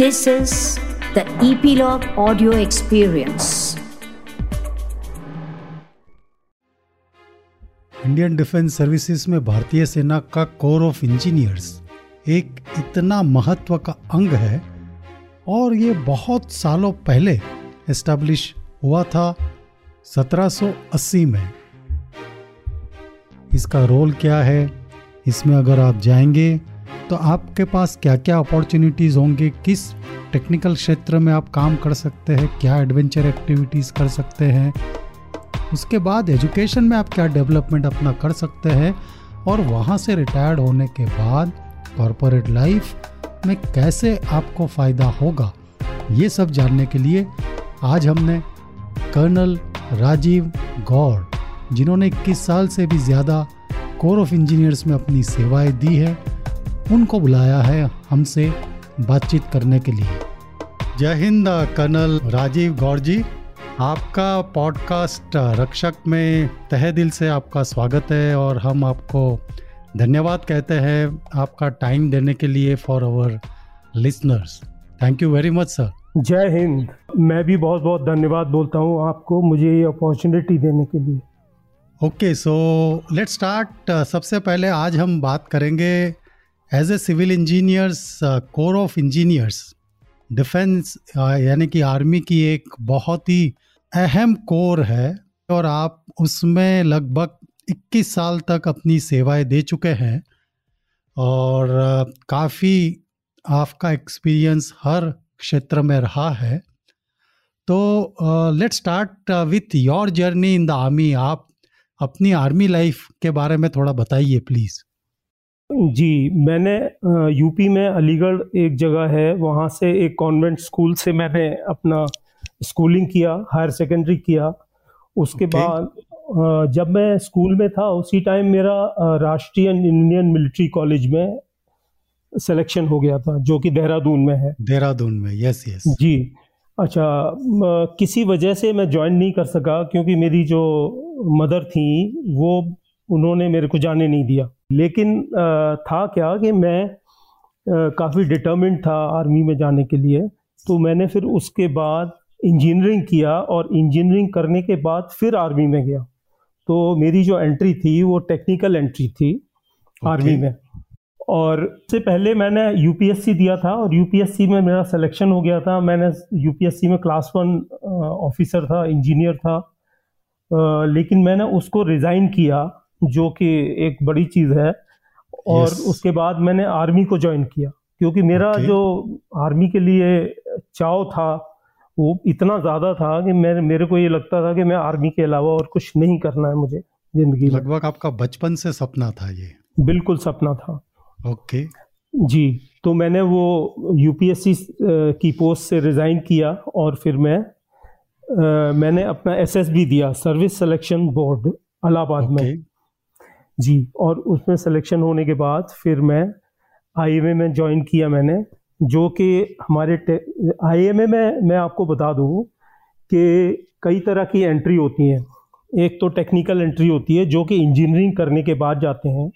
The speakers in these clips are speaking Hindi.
This is the Epilogue Audio Experience. Indian defence services में भारतीय सेना का कोर ऑफ़ इंजीनियर्स एक इतना महत्व का अंग है और ये बहुत सालों पहले एस्टेब्लिश हुआ था 1780 में इसका रोल क्या है इसमें अगर आप जाएँगे तो आपके पास क्या क्या अपॉर्चुनिटीज़ होंगे? किस टेक्निकल क्षेत्र में आप काम कर सकते हैं? क्या एडवेंचर एक्टिविटीज़ कर सकते हैं? उसके बाद एजुकेशन में आप क्या डेवलपमेंट अपना कर सकते हैं? और वहाँ से रिटायर्ड होने के बाद कॉरपोरेट लाइफ में कैसे आपको फ़ायदा होगा? ये सब जानने के लिए आज हमने कर्नल राजीव गौड़, जिन्होंने 21 साल से भी ज़्यादा कोर ऑफ़ इंजीनियर्स में अपनी सेवाएँ दी है उनको बुलाया है हमसे बातचीत करने के लिए। जय हिंद कर्नल राजीव गौड़ जी। आपका पॉडकास्ट रक्षक में तहे दिल से आपका स्वागत है और हम आपको धन्यवाद कहते हैं आपका टाइम देने के लिए for our listeners thank you very much sir Jai Hind. मैं भी बहुत बहुत धन्यवाद बोलता हूँ आपको मुझे ये अपॉर्चुनिटी देने के लिए। ओके सो लेट्स स्टार्ट सबसे पहले आज हम बात करेंगे as a civil engineers corps of engineers defence यानी कि आर्मी की एक बहुत ही अहम कोर है और आप उसमें लगभग 21 साल तक अपनी सेवाएँ दे चुके हैं और uh, काफ़ी आपका एक्सपीरियंस हर क्षेत्र में रहा है। तो let's start with your journey in the army आप अपनी आर्मी लाइफ के बारे में थोड़ा बताइए प्लीज़ जी मैंने यूपी में अलीगढ़ एक जगह है वहाँ से एक कॉन्वेंट स्कूल से मैंने अपना स्कूलिंग किया हायर सेकेंडरी किया। उसके okay. बाद जब मैं स्कूल में था उसी टाइम मेरा राष्ट्रीय इंडियन मिलिट्री कॉलेज में सिलेक्शन हो गया था जो कि देहरादून में है। देहरादून में यस यस जी। अच्छा किसी वजह से मैं ज्वाइन नहीं कर सका क्योंकि मेरी जो मदर थी वो उन्होंने मेरे को जाने नहीं दिया। लेकिन था क्या कि मैं काफ़ी डिटर्मिंट था आर्मी में जाने के लिए। तो मैंने फिर उसके बाद इंजीनियरिंग किया और इंजीनियरिंग करने के बाद फिर आर्मी में गया। तो मेरी जो एंट्री थी वो टेक्निकल एंट्री थी okay. आर्मी में। और से पहले मैंने यूपीएससी दिया था और यूपीएससी में मेरा सिलेक्शन हो गया था। मैंने यूपीएससी में क्लास वन ऑफिसर था इंजीनियर था। लेकिन मैंने उसको रिज़ाइन किया जो कि एक बड़ी चीज़ है और yes. उसके बाद मैंने आर्मी को ज्वाइन किया क्योंकि मेरा okay. जो आर्मी के लिए चाव था वो इतना ज़्यादा था कि मैं मेरे को ये लगता था कि मैं आर्मी के अलावा और कुछ नहीं करना है मुझे ज़िंदगी लगभग आपका बचपन से सपना था ये बिल्कुल सपना था ओके okay. जी तो मैंने वो यूपीएससी की पोस्ट से रिज़ाइन किया और फिर मैं आ, मैंने अपना एसएसबी दिया service selection board Allahabad okay. में जी और उसमें सिलेक्शन होने के बाद फिर मैं आईएमए में ज्वाइन किया मैंने जो कि हमारे आईएमए में मैं आपको बता दूँ कि कई तरह की एंट्री होती हैं एक तो टेक्निकल एंट्री होती है जो कि इंजीनियरिंग करने के बाद जाते हैं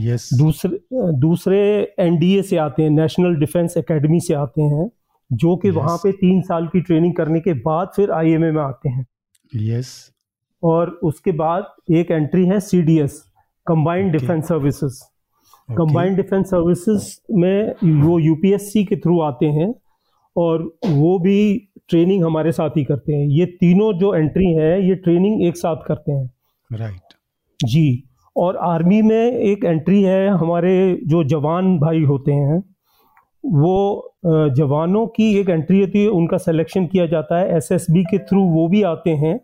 यस yes. दूसरे दूसरे एनडीए से आते हैं नेशनल डिफेंस एकेडमी से आते हैं जो कि yes. वहाँ पे तीन साल की ट्रेनिंग करने के बाद फिर आईएमए में आते हैं यस yes. और उसके बाद एक एंट्री है C D S combined defence services combined defence services में वो यूपीएससी के थ्रू आते हैं और वो भी ट्रेनिंग हमारे साथ ही करते हैं। ये तीनों जो एंट्री है ये ट्रेनिंग एक साथ करते हैं। Right right. जी। और आर्मी में एक एंट्री है हमारे जो जवान भाई होते हैं वो जवानों की एक एंट्री होती है उनका सिलेक्शन किया जाता है। एसएसबी के थ्रू वो भी आते हैं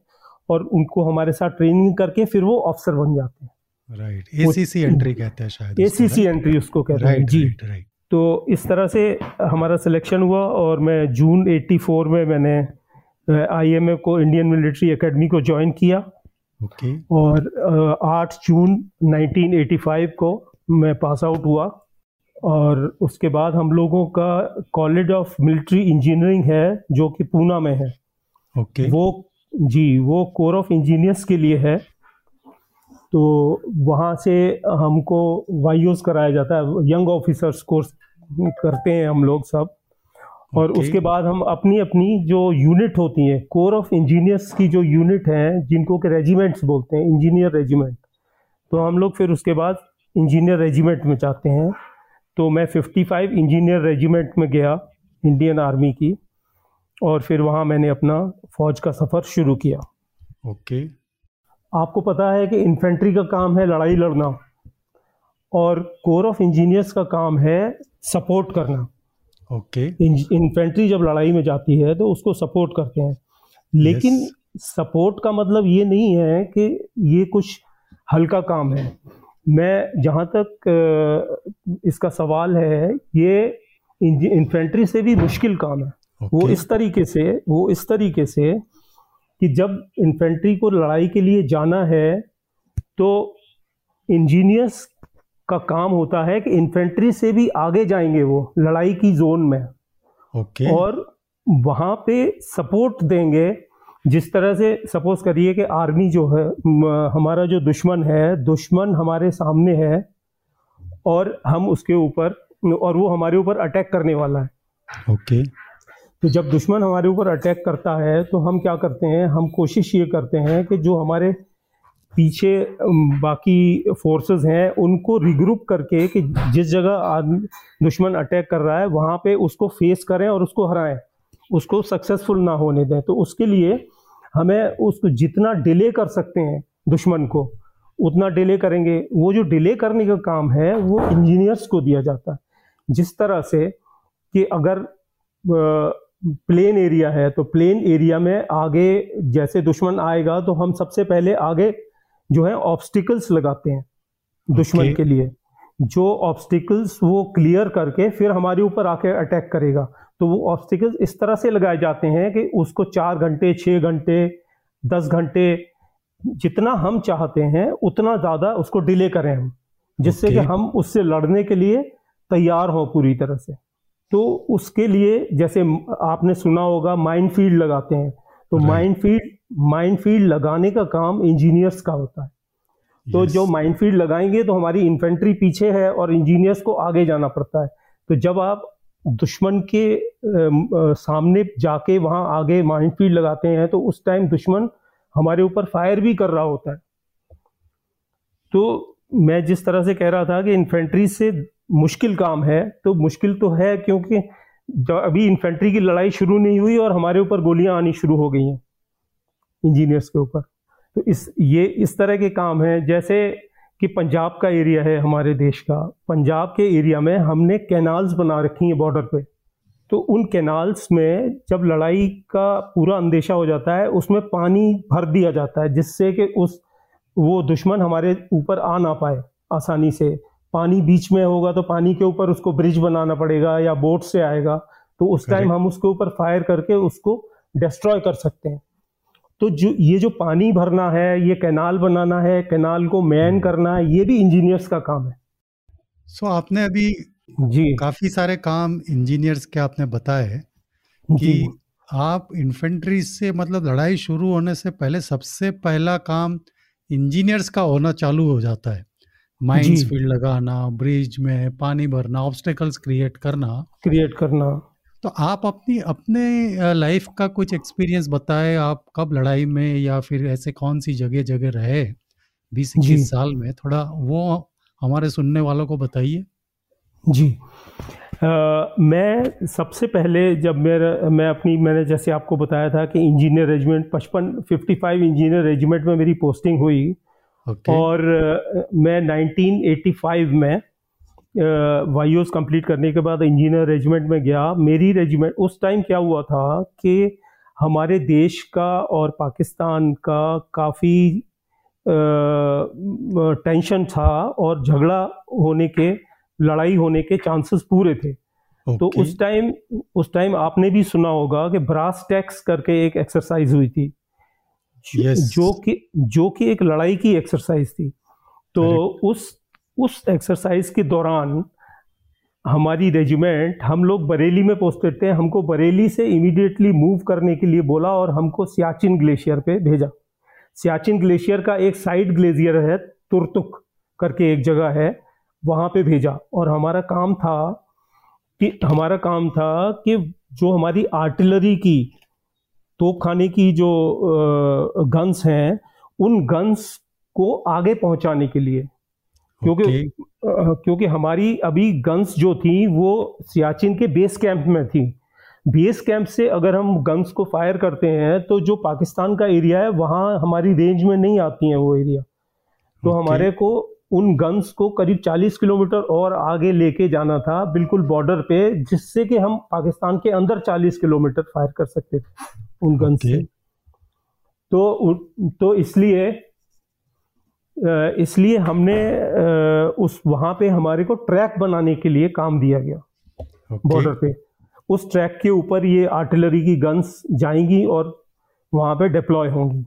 और उनको हमारे साथ ट्रेनिंग करके फिर वो ऑफिसर बन जाते हैं। राइट एसीसी एंट्री कहते हैं शायद एसीसी एंट्री उसको कहते हैं जी। राइट तो इस तरह से हमारा सिलेक्शन हुआ और मैं जून 84 में मैंने आईएमए को इंडियन मिलिट्री एकेडमी को ज्वाइन किया। Okay okay. और आठ जून 1985 को मैं पास आउट हुआ। और उसके बाद हम लोगों का कॉलेज ऑफ़ मिलिट्री इंजीनियरिंग है जो कि पूना में है। Okay okay. वो जी वो कोर ऑफ़ इंजीनियर्स के लिए है। तो वहाँ से हमको वाईओस कराया जाता है। यंग ऑफिसर्स कोर्स करते हैं हम लोग सब। और Okay. उसके बाद हम अपनी अपनी जो यूनिट होती है कोर ऑफ़ इंजीनियर्स की जो यूनिट हैं जिनको के रेजिमेंट्स बोलते हैं इंजीनियर रेजिमेंट तो हम लोग फिर उसके बाद इंजीनियर रेजिमेंट में जाते हैं। तो मैं 55 इंजीनियर रेजिमेंट में गया इंडियन आर्मी की और फिर वहाँ मैंने अपना फौज का सफ़र शुरू किया। ओके। आपको पता है कि इन्फेंट्री का काम है लड़ाई लड़ना और कोर ऑफ़ इंजीनियर्स का काम है सपोर्ट करना। ओके इन्फेंट्री जब लड़ाई में जाती है तो उसको सपोर्ट करते हैं। लेकिन yes. सपोर्ट का मतलब ये नहीं है कि ये कुछ हल्का काम है। मैं जहाँ तक इसका सवाल है ये इन्फेंट्री से भी मुश्किल काम है। okay. वो इस तरीके से वो इस तरीके से कि जब इन्फेंट्री को लड़ाई के लिए जाना है तो इंजीनियर्स का काम होता है कि इन्फेंट्री से भी आगे जाएँगे वो लड़ाई की जोन में। Okay okay. और वहाँ पे सपोर्ट देंगे जिस तरह से सपोज़ करिए कि आर्मी जो है हमारा जो दुश्मन है दुश्मन हमारे सामने है और हम उसके ऊपर और वो हमारे ऊपर अटैक करने वाला है। ओके तो जब दुश्मन हमारे ऊपर अटैक करता है तो हम क्या करते हैं? हम कोशिश ये करते हैं कि जो हमारे पीछे बाकी फोर्सेस हैं, उनको रिग्रुप करके कि जिस जगह दुश्मन अटैक कर रहा है, वहाँ पे उसको फेस करें और उसको हराएँ। उसको सक्सेसफुल ना होने दें। तो उसके लिए हमें उसको जितना डिले कर सकते हैं दुश्मन को, उतना डिले करेंगे। वो जो डिले करने का काम है, वो इंजीनियर्स को दिया जाता है। जिस तरह से कि अगर प्लेन एरिया है तो प्लेन एरिया में आगे जैसे दुश्मन आएगा तो हम सबसे पहले आगे जो है ऑब्स्टिकल्स लगाते हैं दुश्मन Okay. के लिए। जो ऑब्स्टिकल्स वो क्लियर करके फिर हमारे ऊपर आके अटैक करेगा। तो वो ऑब्स्टिकल्स इस तरह से लगाए जाते हैं कि उसको चार घंटे छः घंटे दस घंटे जितना हम चाहते हैं उतना ज़्यादा उसको डिले करें हम जिससे कि हम उससे लड़ने के लिए तैयार हों पूरी तरह से। तो उसके लिए जैसे आपने सुना होगा माइंड फ़ील्ड लगाते हैं। तो माइंड फ़ील्ड माइंड फ़ील्ड लगाने का काम इंजीनियर्स का होता है। तो जो माइंड फ़ील्ड लगाएँगे तो हमारी इन्फेंट्री पीछे है और इंजीनियर्स को आगे जाना पड़ता है। तो जब आप दुश्मन के सामने जाके वहाँ आगे माइंड फ़ील्ड लगाते हैं तो उस टाइम दुश्मन हमारे ऊपर फायर भी कर रहा होता है। तो मैं जिस तरह से कह रहा था कि इन्फेंट्री से मुश्किल काम है। तो मुश्किल तो है क्योंकि अभी इन्फेंट्री की लड़ाई शुरू नहीं हुई और हमारे ऊपर गोलियाँ आनी शुरू हो गई हैं इंजीनियर्स के ऊपर। तो इस, ये इस तरह के काम हैं, जैसे कि पंजाब का एरिया है हमारे देश का। पंजाब के एरिया में हमने कैनाल्स बना रखी हैं बॉर्डर पे। तो उन कैनाल्स में जब लड़ाई का पूरा अंदेशा हो जाता है, उसमें पानी भर दिया जाता है, जिससे कि उस, वो दुश्मन हमारे ऊपर आ ना पाए आसानी से। पानी बीच में होगा तो पानी के ऊपर उसको ब्रिज बनाना पड़ेगा या बोट से आएगा। तो उस टाइम हम उसके ऊपर फायर करके उसको डिस्ट्रॉय कर सकते हैं। तो जो ये जो पानी भरना है ये कैनाल बनाना है कैनाल को मैन करना है ये भी इंजीनियर्स का काम है। सो आपने अभी जी। काफ़ी सारे काम इंजीनियर्स के आपने बताए जी। कि आप इन्फेंट्री से मतलब लड़ाई शुरू होने से पहले सबसे पहला काम इंजीनियर्स का होना चालू हो जाता है। माइंस फ़ील्ड लगाना ब्रिज में पानी भरना ऑब्स्टेकल्स क्रिएट करना। क्रिएट करना। तो आप अपनी अपने लाइफ का कुछ एक्सपीरियंस बताएँ आप कब लड़ाई में या फिर ऐसे कौन सी जगह जगह रहे? बीस। इक्कीस साल में थोड़ा वो हमारे सुनने वालों को बताइए। जी। अ, मैं सबसे पहले जब मेरा मैं अपनी मैंने जैसे आपको बताया था कि इंजीनियर रेजिमेंट पचपन फिफ्टी फाइव इंजीनियर रेजिमेंट में मेरी पोस्टिंग हुई। ओके और मैं 1985 में वाई कंप्लीट करने के बाद इंजीनियर रेजिमेंट में गया। मेरी रेजिमेंट उस टाइम क्या हुआ था कि हमारे देश का और पाकिस्तान का काफ़ी टेंशन था और झगड़ा होने के लड़ाई होने के चांसेस पूरे थे। okay. तो उस टाइम उस टाइम आपने भी सुना होगा कि ब्रास टैक्स करके एक एक्सरसाइज हुई थी। Yes. जो कि जो कि एक लड़ाई की एक्सरसाइज थी। तो उस उस एक्सरसाइज के दौरान हमारी रेजिमेंट हम लोग बरेली में पोस्टेड थे हमको बरेली से इमीडिएटली मूव करने के लिए बोला और हमको सियाचिन ग्लेशियर पे भेजा। सियाचिन ग्लेशियर का एक साइड ग्लेशियर है तुरतुक करके एक जगह है वहाँ पे भेजा। और हमारा काम था कि हमारा काम था कि जो हमारी आर्टिलरी की तोप खाने की जो गन्स हैं उन गन्स को आगे पहुँचाने के लिए। क्योंकि ओके। क्योंकि हमारी अभी गन्स जो थी वो सियाचिन के बेस कैंप में थी। बेस कैंप से अगर हम गन्स को फायर करते हैं तो जो पाकिस्तान का एरिया है वहाँ हमारी रेंज में नहीं आती हैं वो एरिया तो ओके। हमारे को उन गन्स को करीब 40 किलोमीटर और आगे लेके जाना था बिल्कुल बॉर्डर पे जिससे कि हम पाकिस्तान के अंदर 40 किलोमीटर फायर कर सकते थे उन गन्स ओके। से। तो तो इसलिए इसलिए हमने उस वहाँ पे हमारे को ट्रैक बनाने के लिए काम दिया गया। बॉर्डर पे। उस ट्रैक के ऊपर ये आर्टिलरी की गन्स जाएँगी और वहाँ पे डिप्लॉय होंगी।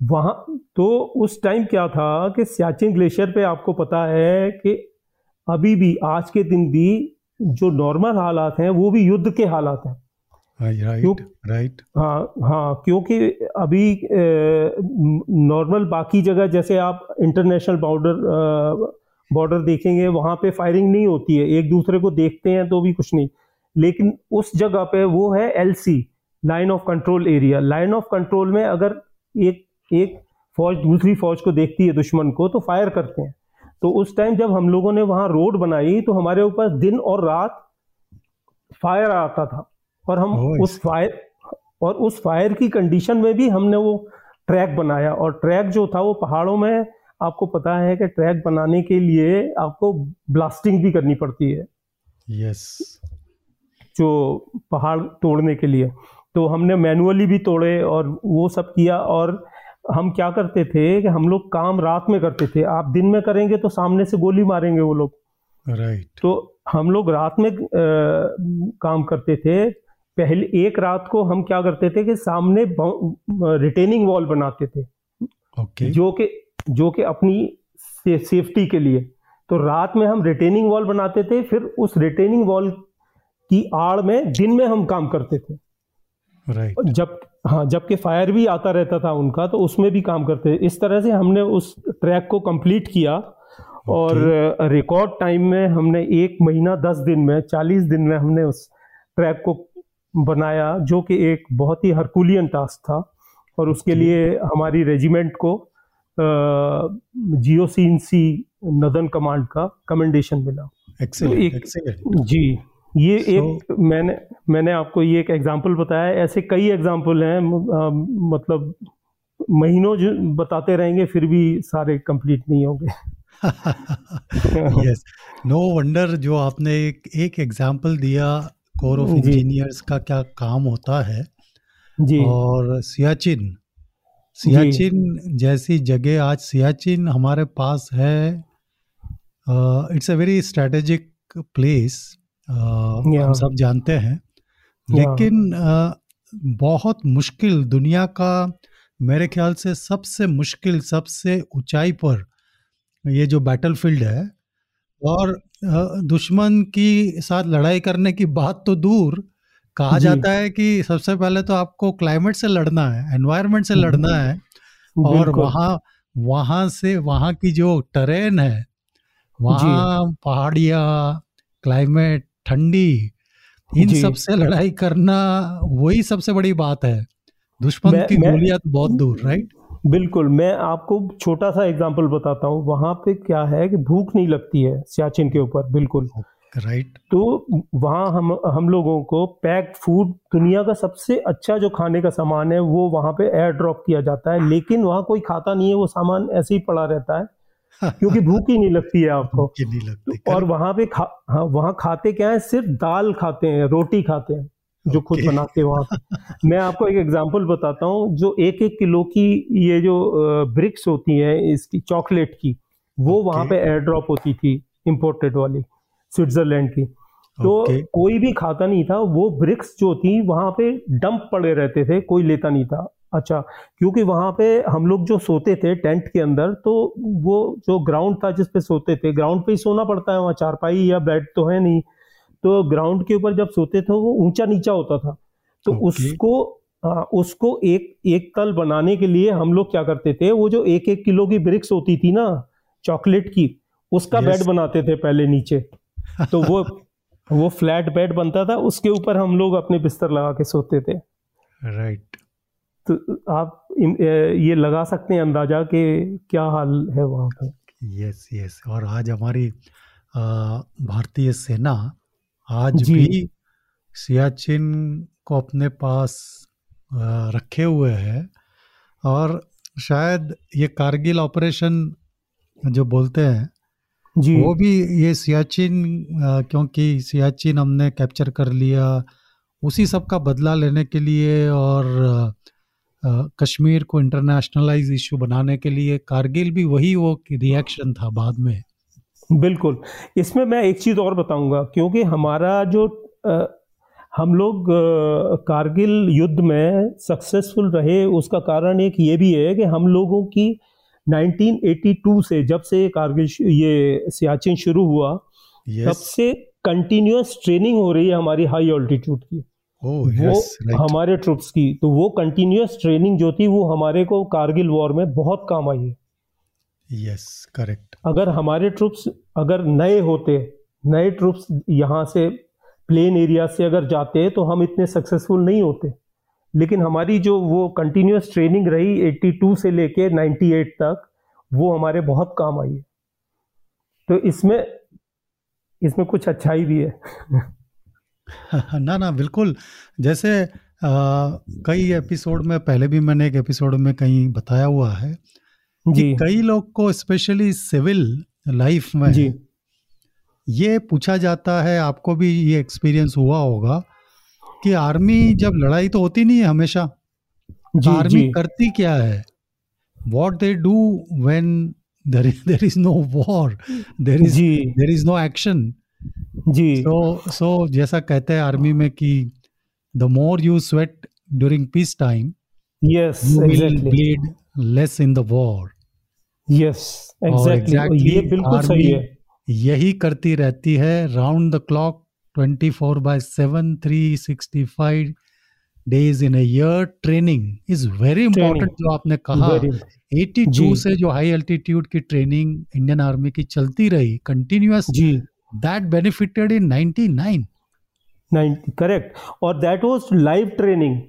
वहाँ तो उस टाइम क्या था कि सियाचिन ग्लेशियर पे आपको पता है कि अभी भी आज के दिन भी जो नॉर्मल हालात हैं वो भी युद्ध के हालात हैं। राइट राइट हाँ हाँ क्योंकि अभी नॉर्मल बाकी जगह जैसे आप इंटरनेशनल बॉर्डर बॉर्डर देखेंगे वहाँ पे फायरिंग नहीं होती है। एक दूसरे को देखते हैं तो भी कुछ नहीं। लेकिन उस जगह पे वो है LC line of control area line of control में अगर एक एक फौज दूसरी फौज को देखती है दुश्मन को तो फायर करते हैं। तो उस टाइम जब हम लोगों ने वहाँ रोड बनाई तो हमारे ऊपर दिन और रात फायर आता था। और हम उस फायर और उस फायर की कंडीशन में भी हमने वो ट्रैक बनाया। और ट्रैक जो था वो पहाड़ों में आपको पता है कि ट्रैक बनाने के लिए आपको ब्लास्टिंग भी करनी पड़ती है। यस जो पहाड़ तोड़ने के लिए। तो हमने मैनुअली भी तोड़े और वो सब किया और हम क्या करते थे कि हम लोग काम रात में करते थे। आप दिन में करेंगे तो सामने से गोली मारेंगे वो लोग। राइट तो हम लोग रात में अ, काम करते थे। पहले एक रात को हम क्या करते थे कि सामने रिटेनिंग वॉल बनाते थे। ओके जो कि जो कि अपनी से, सेफ्टी के लिए। तो रात में हम रिटेनिंग वॉल बनाते थे फिर उस रिटेनिंग वॉल की आड़ में दिन में हम काम करते थे। राइट जब हाँ जबकि फायर भी आता रहता था उनका तो उसमें भी काम करते इस तरह से हमने उस ट्रैक को कंप्लीट किया और रिकॉर्ड टाइम में हमने एक महीना दस दिन में चालीस दिन में हमने उस ट्रैक को बनाया जो कि एक बहुत ही हरकुलियन टास्क था। और उसके लिए हमारी रेजिमेंट को जियो सी नदन कमांड का कमेंडेशन मिला। एक्सीलेंट एक- एक्सीलेंट जी। ये so, एक मैंने मैंने आपको ये एक एग्जांपल बताया। ऐसे कई एग्जांपल हैं आ, मतलब महीनों जो बताते रहेंगे फिर भी सारे कंप्लीट नहीं होंगे। यस नो वंडर जो आपने एक एक एग्जांपल दिया कोर ऑफ़ इंजीनियर्स का क्या काम होता है। जी। और सियाचिन सियाचिन जैसी जगह आज सियाचिन हमारे पास है। It's a very strategic place हम सब जानते हैं। लेकिन अ, बहुत मुश्किल दुनिया का मेरे ख्याल से सबसे मुश्किल सबसे ऊंचाई पर ये जो बैटलफील्ड है और दुश्मन की साथ लड़ाई करने की बात तो दूर। कहा जाता है कि सबसे पहले तो आपको क्लाइमेट से लड़ना है एनवायरनमेंट से लड़ना है और वहाँ वहाँ से वहाँ की जो टरेन है वहाँ पहाड़ियाँ क्लाइमेट ठंडी इन। सबसे लड़ाई करना वही सबसे बड़ी बात है। दुश्मन मैं- की गोलियाँ तो बहुत दूर राइट बिल्कुल मैं आपको छोटा सा एग्जांपल बताता हूँ। वहाँ पे क्या है कि भूख नहीं लगती है सियाचिन के ऊपर बिल्कुल। राइट तो वहाँ हम हम लोगों को पैक्ड फ़ूड दुनिया का सबसे अच्छा जो खाने का सामान है वो वहाँ पे एयर ड्रॉप किया जाता है। लेकिन वहाँ कोई खाता नहीं है वो सामान ऐसे ही पड़ा रहता है। क्योंकि भूख ही नहीं लगती है आपको। नहीं लगती और वहाँ पे खा हाँ वहाँ खाते क्या है? सिर्फ़ दाल खाते हैं रोटी खाते हैं जो खुद बनाते हैं वहाँ मैं आपको एक एग्जांपल बताता हूँ जो एक एक किलो की ये जो ब्रिक्स होती है इसकी चॉकलेट की वो Okay. वहाँ पे एयर ड्रॉप होती थी इम्पोर्टेड वाली स्विट्जरलैंड की। तो Okay. कोई भी खाता नहीं था वो ब्रिक्स जो थी वहाँ पे डंप पड़े रहते थे कोई लेता नहीं था। अच्छा क्योंकि वहाँ पे हम लोग जो सोते थे टेंट के अंदर तो वो जो ग्राउंड था जिस पे सोते थे ग्राउंड पे ही सोना पड़ता है वहाँ चारपाई या बेड तो है नहीं। तो ग्राउंड के ऊपर जब सोते थे वो ऊँचा नीचा होता था। तो Okay. उसको हाँ, उसको एक एक तल बनाने के लिए हम लोग क्या करते थे वो जो एक एक किलो की ब्रिक्स होती थी ना चॉकलेट की उसका Yes. बेड बनाते थे पहले नीचे। तो वो वो फ्लैट बेड बनता था उसके ऊपर हम लोग अपने बिस्तर लगा के सोते थे। राइट तो आप ये लगा सकते हैं अंदाज़ा कि क्या हाल है वहाँ पे? यस यस और आज हमारी भारतीय सेना आज भी सियाचिन को अपने पास रखे हुए है और शायद ये कारगिल ऑपरेशन जो बोलते हैं जी। वो भी ये सियाचिन क्योंकि सियाचिन हमने कैप्चर कर लिया उसी सब का बदला लेने के लिए और कश्मीर को इंटरनेशनलाइज इशू बनाने के लिए कारगिल भी वही वो रिएक्शन था बाद में। बिल्कुल। इसमें मैं एक चीज़ और बताऊँगा क्योंकि हमारा जो अ, हम लोग कारगिल युद्ध में सक्सेसफुल रहे उसका कारण एक ये भी है कि हम लोगों की 1982 से जब से कारगिल ये सियाचिन शुरू हुआ तब से कंटिन्यूस ट्रेनिंग हो रही है हमारी हाई ऑल्टीट्यूड की। ओ वो हमारे ट्रुप्स की तो वो कंटिन्यूस ट्रेनिंग जो थी वो हमारे को कारगिल वॉर में बहुत काम आई है। यस करेक्ट अगर हमारे ट्रुप्स अगर नए होते नए ट्रुप्स यहाँ से प्लेन एरिया से अगर जाते हैं तो हम इतने सक्सेसफुल नहीं होते। लेकिन हमारी जो वो कंटिन्यूस ट्रेनिंग रही 82 से लेके 98 तक वो हमारे बहुत काम आई है। तो इसमें इसमें कुछ अच्छाई भी है। ना ना बिल्कुल। जैसे अ, कई एपिसोड में पहले भी मैंने एक एपिसोड में कहीं बताया हुआ है कि कई लोग को स्पेशली सिविल लाइफ में जी। ये पूछा जाता है आपको भी ये एक्सपीरियंस हुआ होगा कि आर्मी जब लड़ाई तो होती नहीं है हमेशा जी आर्मी जी। करती क्या है? What they do when there there is no war there is there is no action ji. So so जैसा कहते हैं आर्मी में कि the more you sweat during peace time yes bleed less in the war yes exactly ये बिल्कुल सही है। यही करती रहती है round the clock 24 by 7 365 days in a year training is very important जो आपने कहा। Very- 82 से जो हाई एल्टीट्यूड की ट्रेनिंग इंडियन आर्मी की चलती रही continuous that benefited in 99 ninety correct और that was live training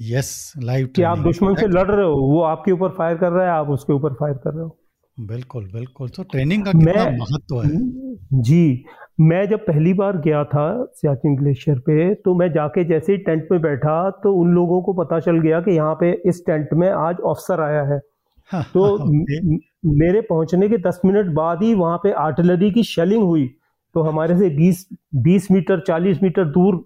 yes live कि आप दुश्मन से लड़ रहे हो वो आपके ऊपर फायर कर रहा है आप उसके ऊपर फायर कर रहे हो। बिल्कुल बिल्कुल। तो ट्रेनिंग का कितना महत्व है? जी मैं जब पहली बार गया था सियाचिन ग्लेशियर पे तो मैं जाके जैसे ही टेंट में बैठा तो उन लोगों को पता चल गया कि यहाँ पे इस टेंट में आज ऑफिसर आया है। तो. म- म- मेरे पहुँचने के 10 मिनट बाद ही वहाँ पे आर्टिलरी की शेलिंग हुई। तो हमारे से 20 20 मीटर 40 मीटर दूर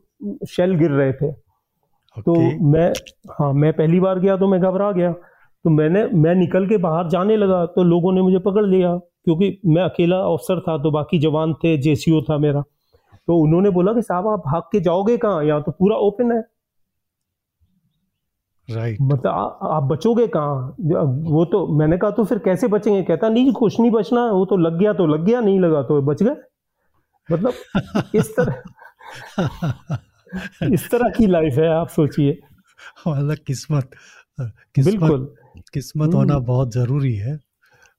शेल गिर रहे थे। okay. तो मैं हाँ मैं पहली बार गया तो मैं घबरा गया। तो मैंने मैं निकल के बाहर जाने लगा तो लोगों ने मुझे पकड़ लिया क्योंकि मैं अकेला अफसर था तो बाकी जवान थे जेसीओ था मेरा। तो उन्होंने बोला कि साहब आप भाग के जाओगे कहाँ? यहाँ तो पूरा ओपन है। राइट मतलब आ, आप बचोगे कहाँ? वो तो मैंने कहा तो फिर कैसे बचेंगे? कहता नहीं कुछ नहीं बचना वो तो लग गया तो लग गया नहीं लगा तो बच गए। मतलब इस तरह इस तरह की लाइफ है आप सोचिए। मतलब किस्मत किस्मत बिल्कुल। किस्मत होना हम्म। बहुत ज़रूरी है।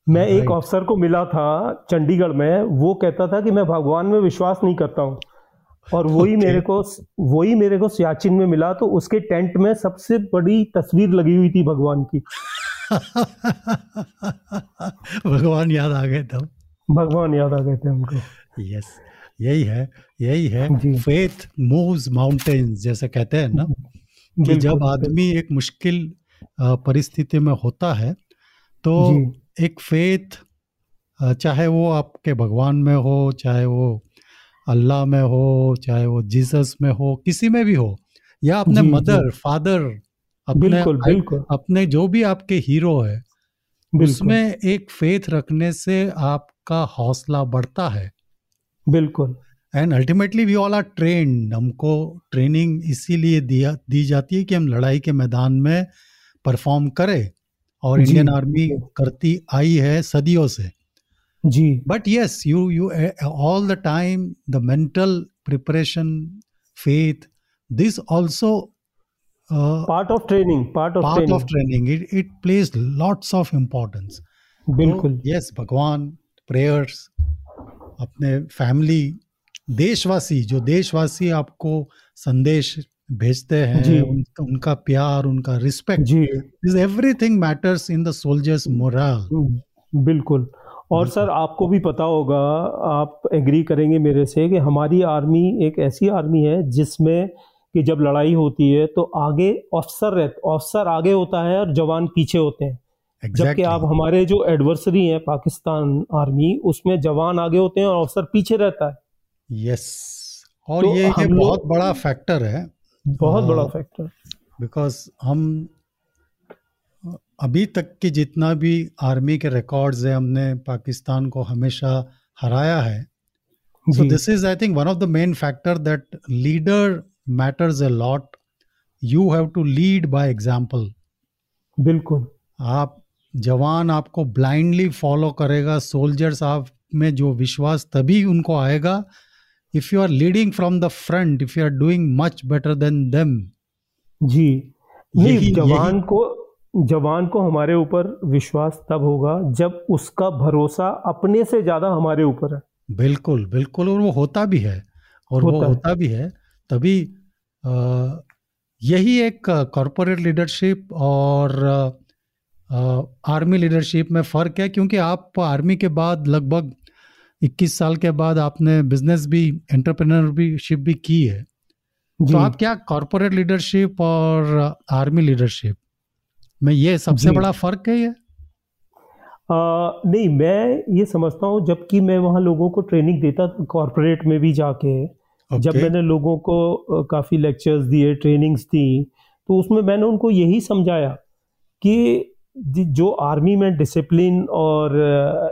मैं एक अफसर को मिला था चंडीगढ़ में वो कहता था कि मैं भगवान में विश्वास नहीं करता हूँ। और वही Okay. मेरे को वही मेरे को सियाचिन में मिला तो उसके टेंट में सबसे बड़ी तस्वीर लगी हुई थी भगवान की। भगवान याद आ गए थे भगवान याद आ गए थे हमको। यस यही है यही है फेथ मूव्स माउंटेन्स जैसे कहते हैं ना कि जब आदमी एक मुश्किल परिस्थिति में होता है तो एक फेथ चाहे वो आपके भगवान में हो चाहे वो अल्लाह में हो चाहे वो जीसस में हो किसी में भी हो या अपने जी, जी। मदर फादर अपने बिल्कुल बिल्कुल। अपने जो भी आपके हीरो है उसमें एक फेथ रखने से आपका हौसला बढ़ता है। बिल्कुल। And ultimately we all are trained हमको ट्रेनिंग इसीलिए दिया दी जाती है कि हम लड़ाई के मैदान में परफॉर्म करें और इंडियन आर्मी करती आई है सदियों से। जी। But yes you you uh, all the time the mental preparation faith this also uh, part of training part of part of training training. It, it plays lots of importance. बिल्कुल। यस भगवान प्रेयर्स अपने फैमिली देशवासी जो देशवासी आपको संदेश भेजते। हैं उनका उनका प्यार उनका respect ji. Is everything matters in the soldiers moral बिल्कुल। और सर आपको भी पता होगा आप एग्री करेंगे मेरे से कि हमारी आर्मी एक ऐसी आर्मी है जिसमें कि जब लड़ाई होती है तो आगे ऑफिसर रह अफसर आगे होता है और जवान पीछे होते हैं। जबकि आप हमारे जो एडवर्सरी हैं पाकिस्तान आर्मी उसमें जवान आगे होते हैं और अफसर पीछे रहता है। यस और तो ये ये बहुत बड़ा फैक्टर है। बहुत बड़ा। फैक्टर बिकॉज़ हम अभी तक के जितना भी आर्मी के रिकॉर्ड्स है हमने पाकिस्तान को हमेशा हराया है। So this is I think one of the main factor that leader matters a lot you have to lead by example बिल्कुल। आप जवान आपको ब्लाइंडली फॉलो करेगा सोल्जर्स आप में जो विश्वास तभी उनको आएगा if you are leading from the front if you are doing much better than them जी नहीं यही- जवान को जवान को हमारे ऊपर विश्वास तब होगा जब उसका भरोसा अपने से ज़्यादा हमारे ऊपर है बिल्कुल बिल्कुल और वो होता भी है और होता वो होता है। भी है तभी अ, यही एक कॉरपोरेट लीडरशिप और आर्मी लीडरशिप में फ़र्क है क्योंकि आप आर्मी के बाद लगभग 21 साल के बाद आपने बिज़नेस भी एंटरप्रेन्योरशिप भी की है। तो आप क्या कॉरपोरेट लीडरशिप और आर्मी लीडरशिप में ये सबसे बड़ा फ़र्क है ये? आ, नहीं मैं ये समझता हूँ जबकि मैं वहाँ लोगों को ट्रेनिंग देता था कॉरपोरेट में भी जाके। जब मैंने लोगों को काफ़ी लेक्चर्स दिए ट्रेनिंग्स दी तो उसमें मैंने उनको यही समझाया कि जि- आर्मी में डिसिप्लिन और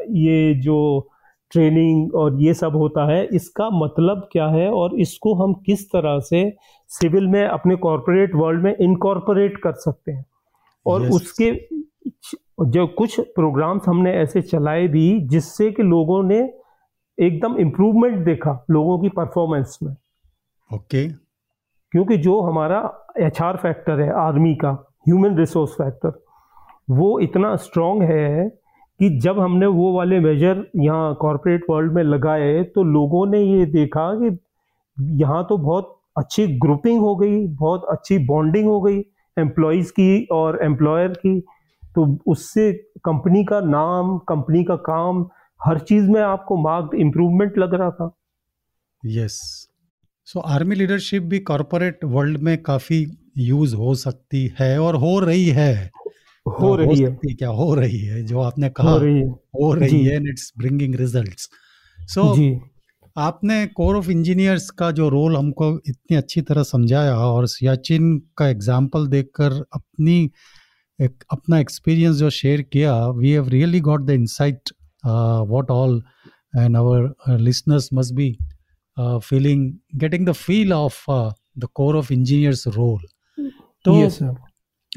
ये जो ट्रेनिंग और ये सब होता है इसका मतलब क्या है और इसको हम किस तरह से सिविल में अपने कॉरपोरेट वर्ल्ड में इनकॉर्पोरेट कर सकते हैं और Yes. उसके जो कुछ प्रोग्राम्स हमने ऐसे चलाए भी जिससे कि लोगों ने एकदम इम्प्रूवमेंट देखा लोगों की परफॉर्मेंस में ओके okay. क्योंकि जो हमारा एच आर फैक्टर है आर्मी का ह्यूमन रिसोर्स फैक्टर वो इतना स्ट्रांग है कि जब हमने वो वाले मेजर यहाँ कॉरपोरेट वर्ल्ड में लगाए तो लोगों ने ये देखा कि यहाँ तो बहुत अच्छी ग्रुपिंग हो गई, बहुत अच्छी बॉन्डिंग हो गई एम्प्लॉयज़ की और एम्प्लॉयर की। तो उससे कंपनी का नाम कंपनी का काम, हर चीज़ में आपको मार्क्ड इम्प्रूवमेंट लग रहा था। यस सो आर्मी लीडरशिप भी कॉरपोरेट वर्ल्ड में काफ़ी यूज़ हो सकती है और हो रही है। हो रही है क्या? हो रही है जो आपने कहा। हो रही है। हो रही है and it's bringing results so आपने कोर ऑफ़ इंजीनियर्स का जो रोल हमको इतनी अच्छी तरह समझाया और सियाचिन का एग्ज़ाम्पल देखकर अपनी एक अपना एक्सपीरियंस जो शेयर किया we have really got the insight what all and our listeners must be feeling getting the feel of the corps of engineers role तो सर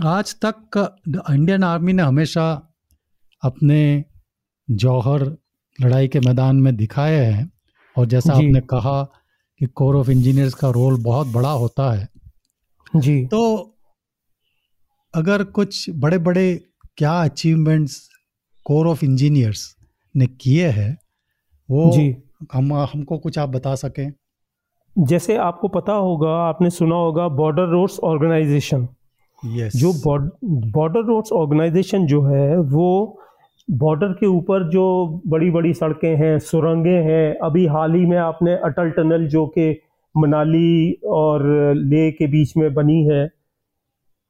आज तक इंडियन आर्मी ने हमेशा अपने जौहर लड़ाई के मैदान में दिखाए हैं और जैसा। आपने कहा कि कोर ऑफ़ इंजीनियर्स का रोल बहुत बड़ा होता है। जी। तो अगर कुछ बड़े बड़े क्या अचीवमेंट्स कोर ऑफ़ इंजीनियर्स ने किए हैं वो जी। हम हमको कुछ आप बता सकें। जैसे आपको पता होगा आपने सुना होगा बॉर्डर रोड्स ऑर्गेनाइजेशन यस जो बॉर्डर रोड्स ऑर्गेनाइजेशन जो है वो बॉर्डर के ऊपर जो बड़ी बड़ी सड़कें हैं सुरंगें हैं अभी हाल ही में आपने अटल टनल जो कि मनाली और लेह के बीच में बनी है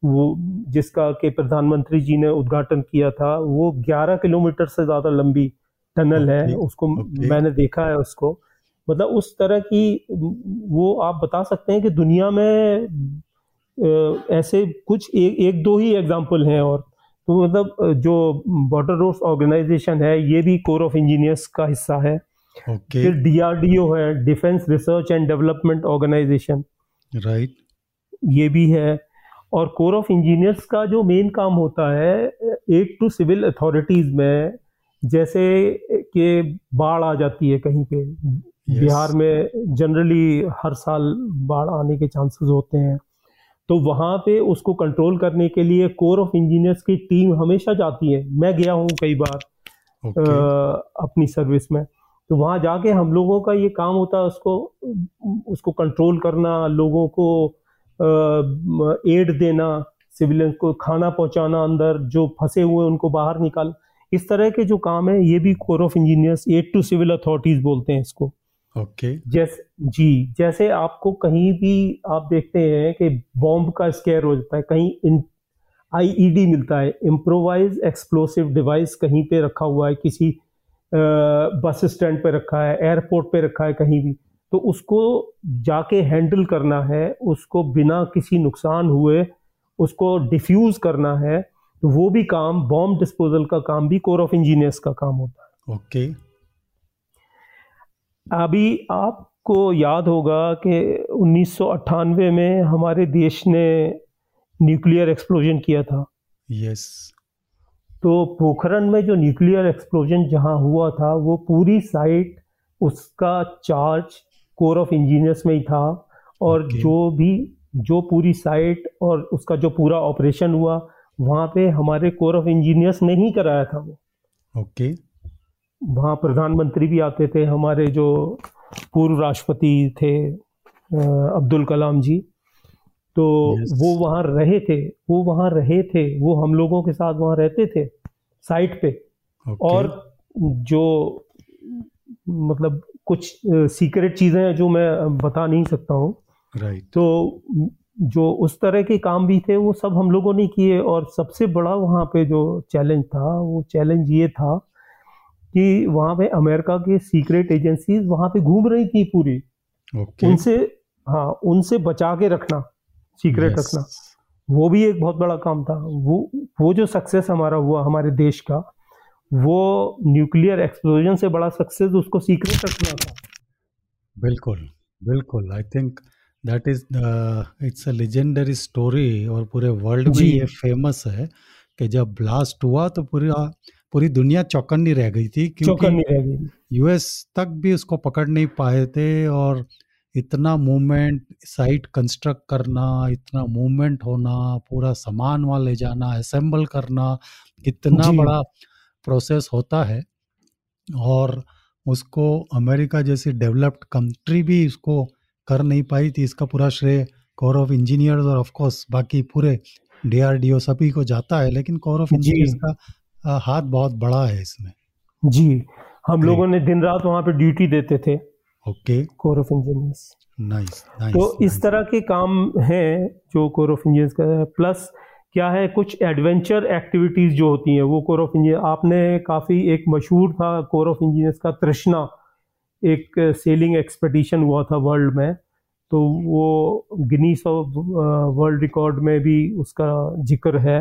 वो जिसका के प्रधानमंत्री जी ने उद्घाटन किया था वो 11 किलोमीटर से ज़्यादा लंबी टनल है उसको okay. मैंने देखा है उसको मतलब उस तरह की वो आप बता सकते हैं कि दुनिया में ऐसे कुछ ए, एक दो ही एग्ज़ाम्पल हैं और तो मतलब जो बॉर्डर रोड्स ऑर्गेनाइजेशन है ये भी कोर ऑफ़ इंजीनियर्स का हिस्सा है। ओके फिर डीआरडीओ है defence research and development organisation right ये भी है। और कोर ऑफ़ इंजीनियर्स का जो मेन काम होता है एक टू सिविल अथॉरिटीज़ में जैसे कि बाढ़ आ जाती है कहीं पे। बिहार में जनरली हर साल बाढ़ आने के चांसेस होते हैं। तो वहाँ पे उसको कंट्रोल करने के लिए कोर ऑफ़ इंजीनियर्स की टीम हमेशा जाती है। मैं गया हूँ कई बार ओके अ, अपनी सर्विस में। तो वहाँ जाके हम लोगों का ये काम होता है उसको उसको कंट्रोल करना लोगों को एड देना सिविलियन को खाना पहुँचाना अंदर जो फंसे हुए उनको बाहर निकाल। इस तरह के जो काम है ये भी corps of engineers aid to civil authorities बोलते हैं इसको। Okay okay. जैसे जी जैसे आपको कहीं भी आप देखते हैं कि बॉम्ब का स्केयर हो जाता है कहीं इन आईईडी मिलता है इम्प्रोवाइज एक्सप्लोसिव डिवाइस कहीं पे रखा हुआ है किसी बस स्टैंड पे रखा है एयरपोर्ट पे रखा है कहीं भी तो उसको जाके हैंडल करना है उसको बिना किसी नुकसान हुए उसको डिफ्यूज करना है तो वो भी काम बॉम्ब डिस्पोजल का काम भी कोर ऑफ़ इंजीनियर्स का काम होता है ओके okay. अभी आपको याद होगा कि उन्नीस सौ अट्ठानवे में हमारे देश ने न्यूक्लियर एक्सप्लोजन किया था यस yes. तो पोखरण में जो न्यूक्लियर एक्सप्लोजन जहाँ हुआ था वो पूरी साइट उसका चार्ज कोर ऑफ़ इंजीनियर्स में ही था और okay. जो भी जो पूरी साइट और उसका जो पूरा ऑपरेशन हुआ वहाँ पे हमारे कोर ऑफ़ इंजीनियर्स ने ही कराया था वो ओके okay. वहाँ प्रधानमंत्री भी आते थे हमारे जो पूर्व राष्ट्रपति थे अब्दुल कलाम जी तो yes. वो वहाँ रहे थे वो वहाँ रहे थे वो हम लोगों के साथ वहाँ रहते थे साइट पे okay. और जो मतलब कुछ सीक्रेट चीज़ें हैं जो मैं बता नहीं सकता हूँ right. तो जो उस तरह के काम भी थे वो सब हम लोगों ने किए और सबसे बड़ा वहाँ पे जो चैलेंज था वो चैलेंज ये था कि वहाँ पे अमेरिका की सीक्रेट एजेंसीज वहाँ पे घूम रही थी पूरी। okay. उनसे हाँ उनसे बचा के रखना सीक्रेट yes. रखना। वो भी एक बहुत बड़ा काम था। वो वो जो सक्सेस हमारा हुआ हमारे देश का वो न्यूक्लियर एक्सप्लोजन से बड़ा सक्सेस उसको सीक्रेट रखना था। बिल्कुल बिल्कुल। I think that is it's a legendary story और पूरे वर्ल्ड में ये फ़ेमस है कि जब ब्लास्ट हुआ तो पूरा पूरी दुनिया चौकन्नी रह गई थी क्योंकि रह गई यूएस तक भी उसको पकड़ नहीं पाए थे और इतना मूवमेंट साइट कंस्ट्रक्ट करना इतना मूवमेंट होना पूरा सामान वहाँ ले जाना असेंबल करना कितना बड़ा प्रोसेस होता है और उसको अमेरिका जैसी डेवलप्ड कंट्री भी उसको कर नहीं पाई थी। इसका पूरा श्रेय कोर ऑफ़ इंजीनियर्स और ऑफ़ कोर्स बाकी पूरे डीआरडीओ सभी को जाता है लेकिन कोर ऑफ़ इंजीनियर्स का हाथ बहुत बड़ा है इसमें। जी हम लोगों ने दिन रात वहाँ पे ड्यूटी देते थे। Okay corps of engineers nice तो इस तरह के काम हैं जो कोर ऑफ़ इंजीनियर्स का प्लस क्या है कुछ एडवेंचर एक्टिविटीज़ जो होती हैं वो कोर ऑफ़ इंजीनियर आपने काफ़ी एक मशहूर था कोर ऑफ़ इंजीनियर्स का तृष्णा। एक सेलिंग एक्सपेडिशन हुआ था वर्ल्ड में। तो वो गिनीस ऑफ़ वर्ल्ड रिकॉर्ड में भी उसका ज़िक्र है।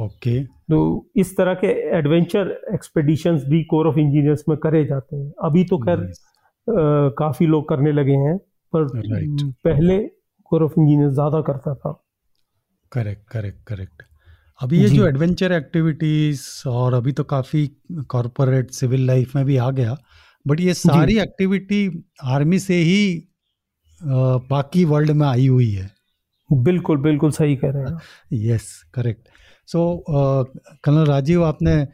Okay okay. तो इस तरह के एडवेंचर एक्सपेडिशंस भी कोर ऑफ़ इंजीनियर्स में करे जाते हैं अभी तो खैर nice. काफ़ी लोग करने लगे हैं पर right. पहले कोर ऑफ़ इंजीनियर ज़्यादा करता था करेक्ट करेक्ट करेक्ट अभी ये जो एडवेंचर एक्टिविटीज़ और अभी तो काफ़ी कॉरपोरेट सिविल लाइफ में भी आ गया बट ये सारी एक्टिविटी आर्मी से ही बाकी वर्ल्ड में आई हुई है बिल्कुल बिल्कुल सही कह रहे हैं yes correct so colonel Rajiv आपने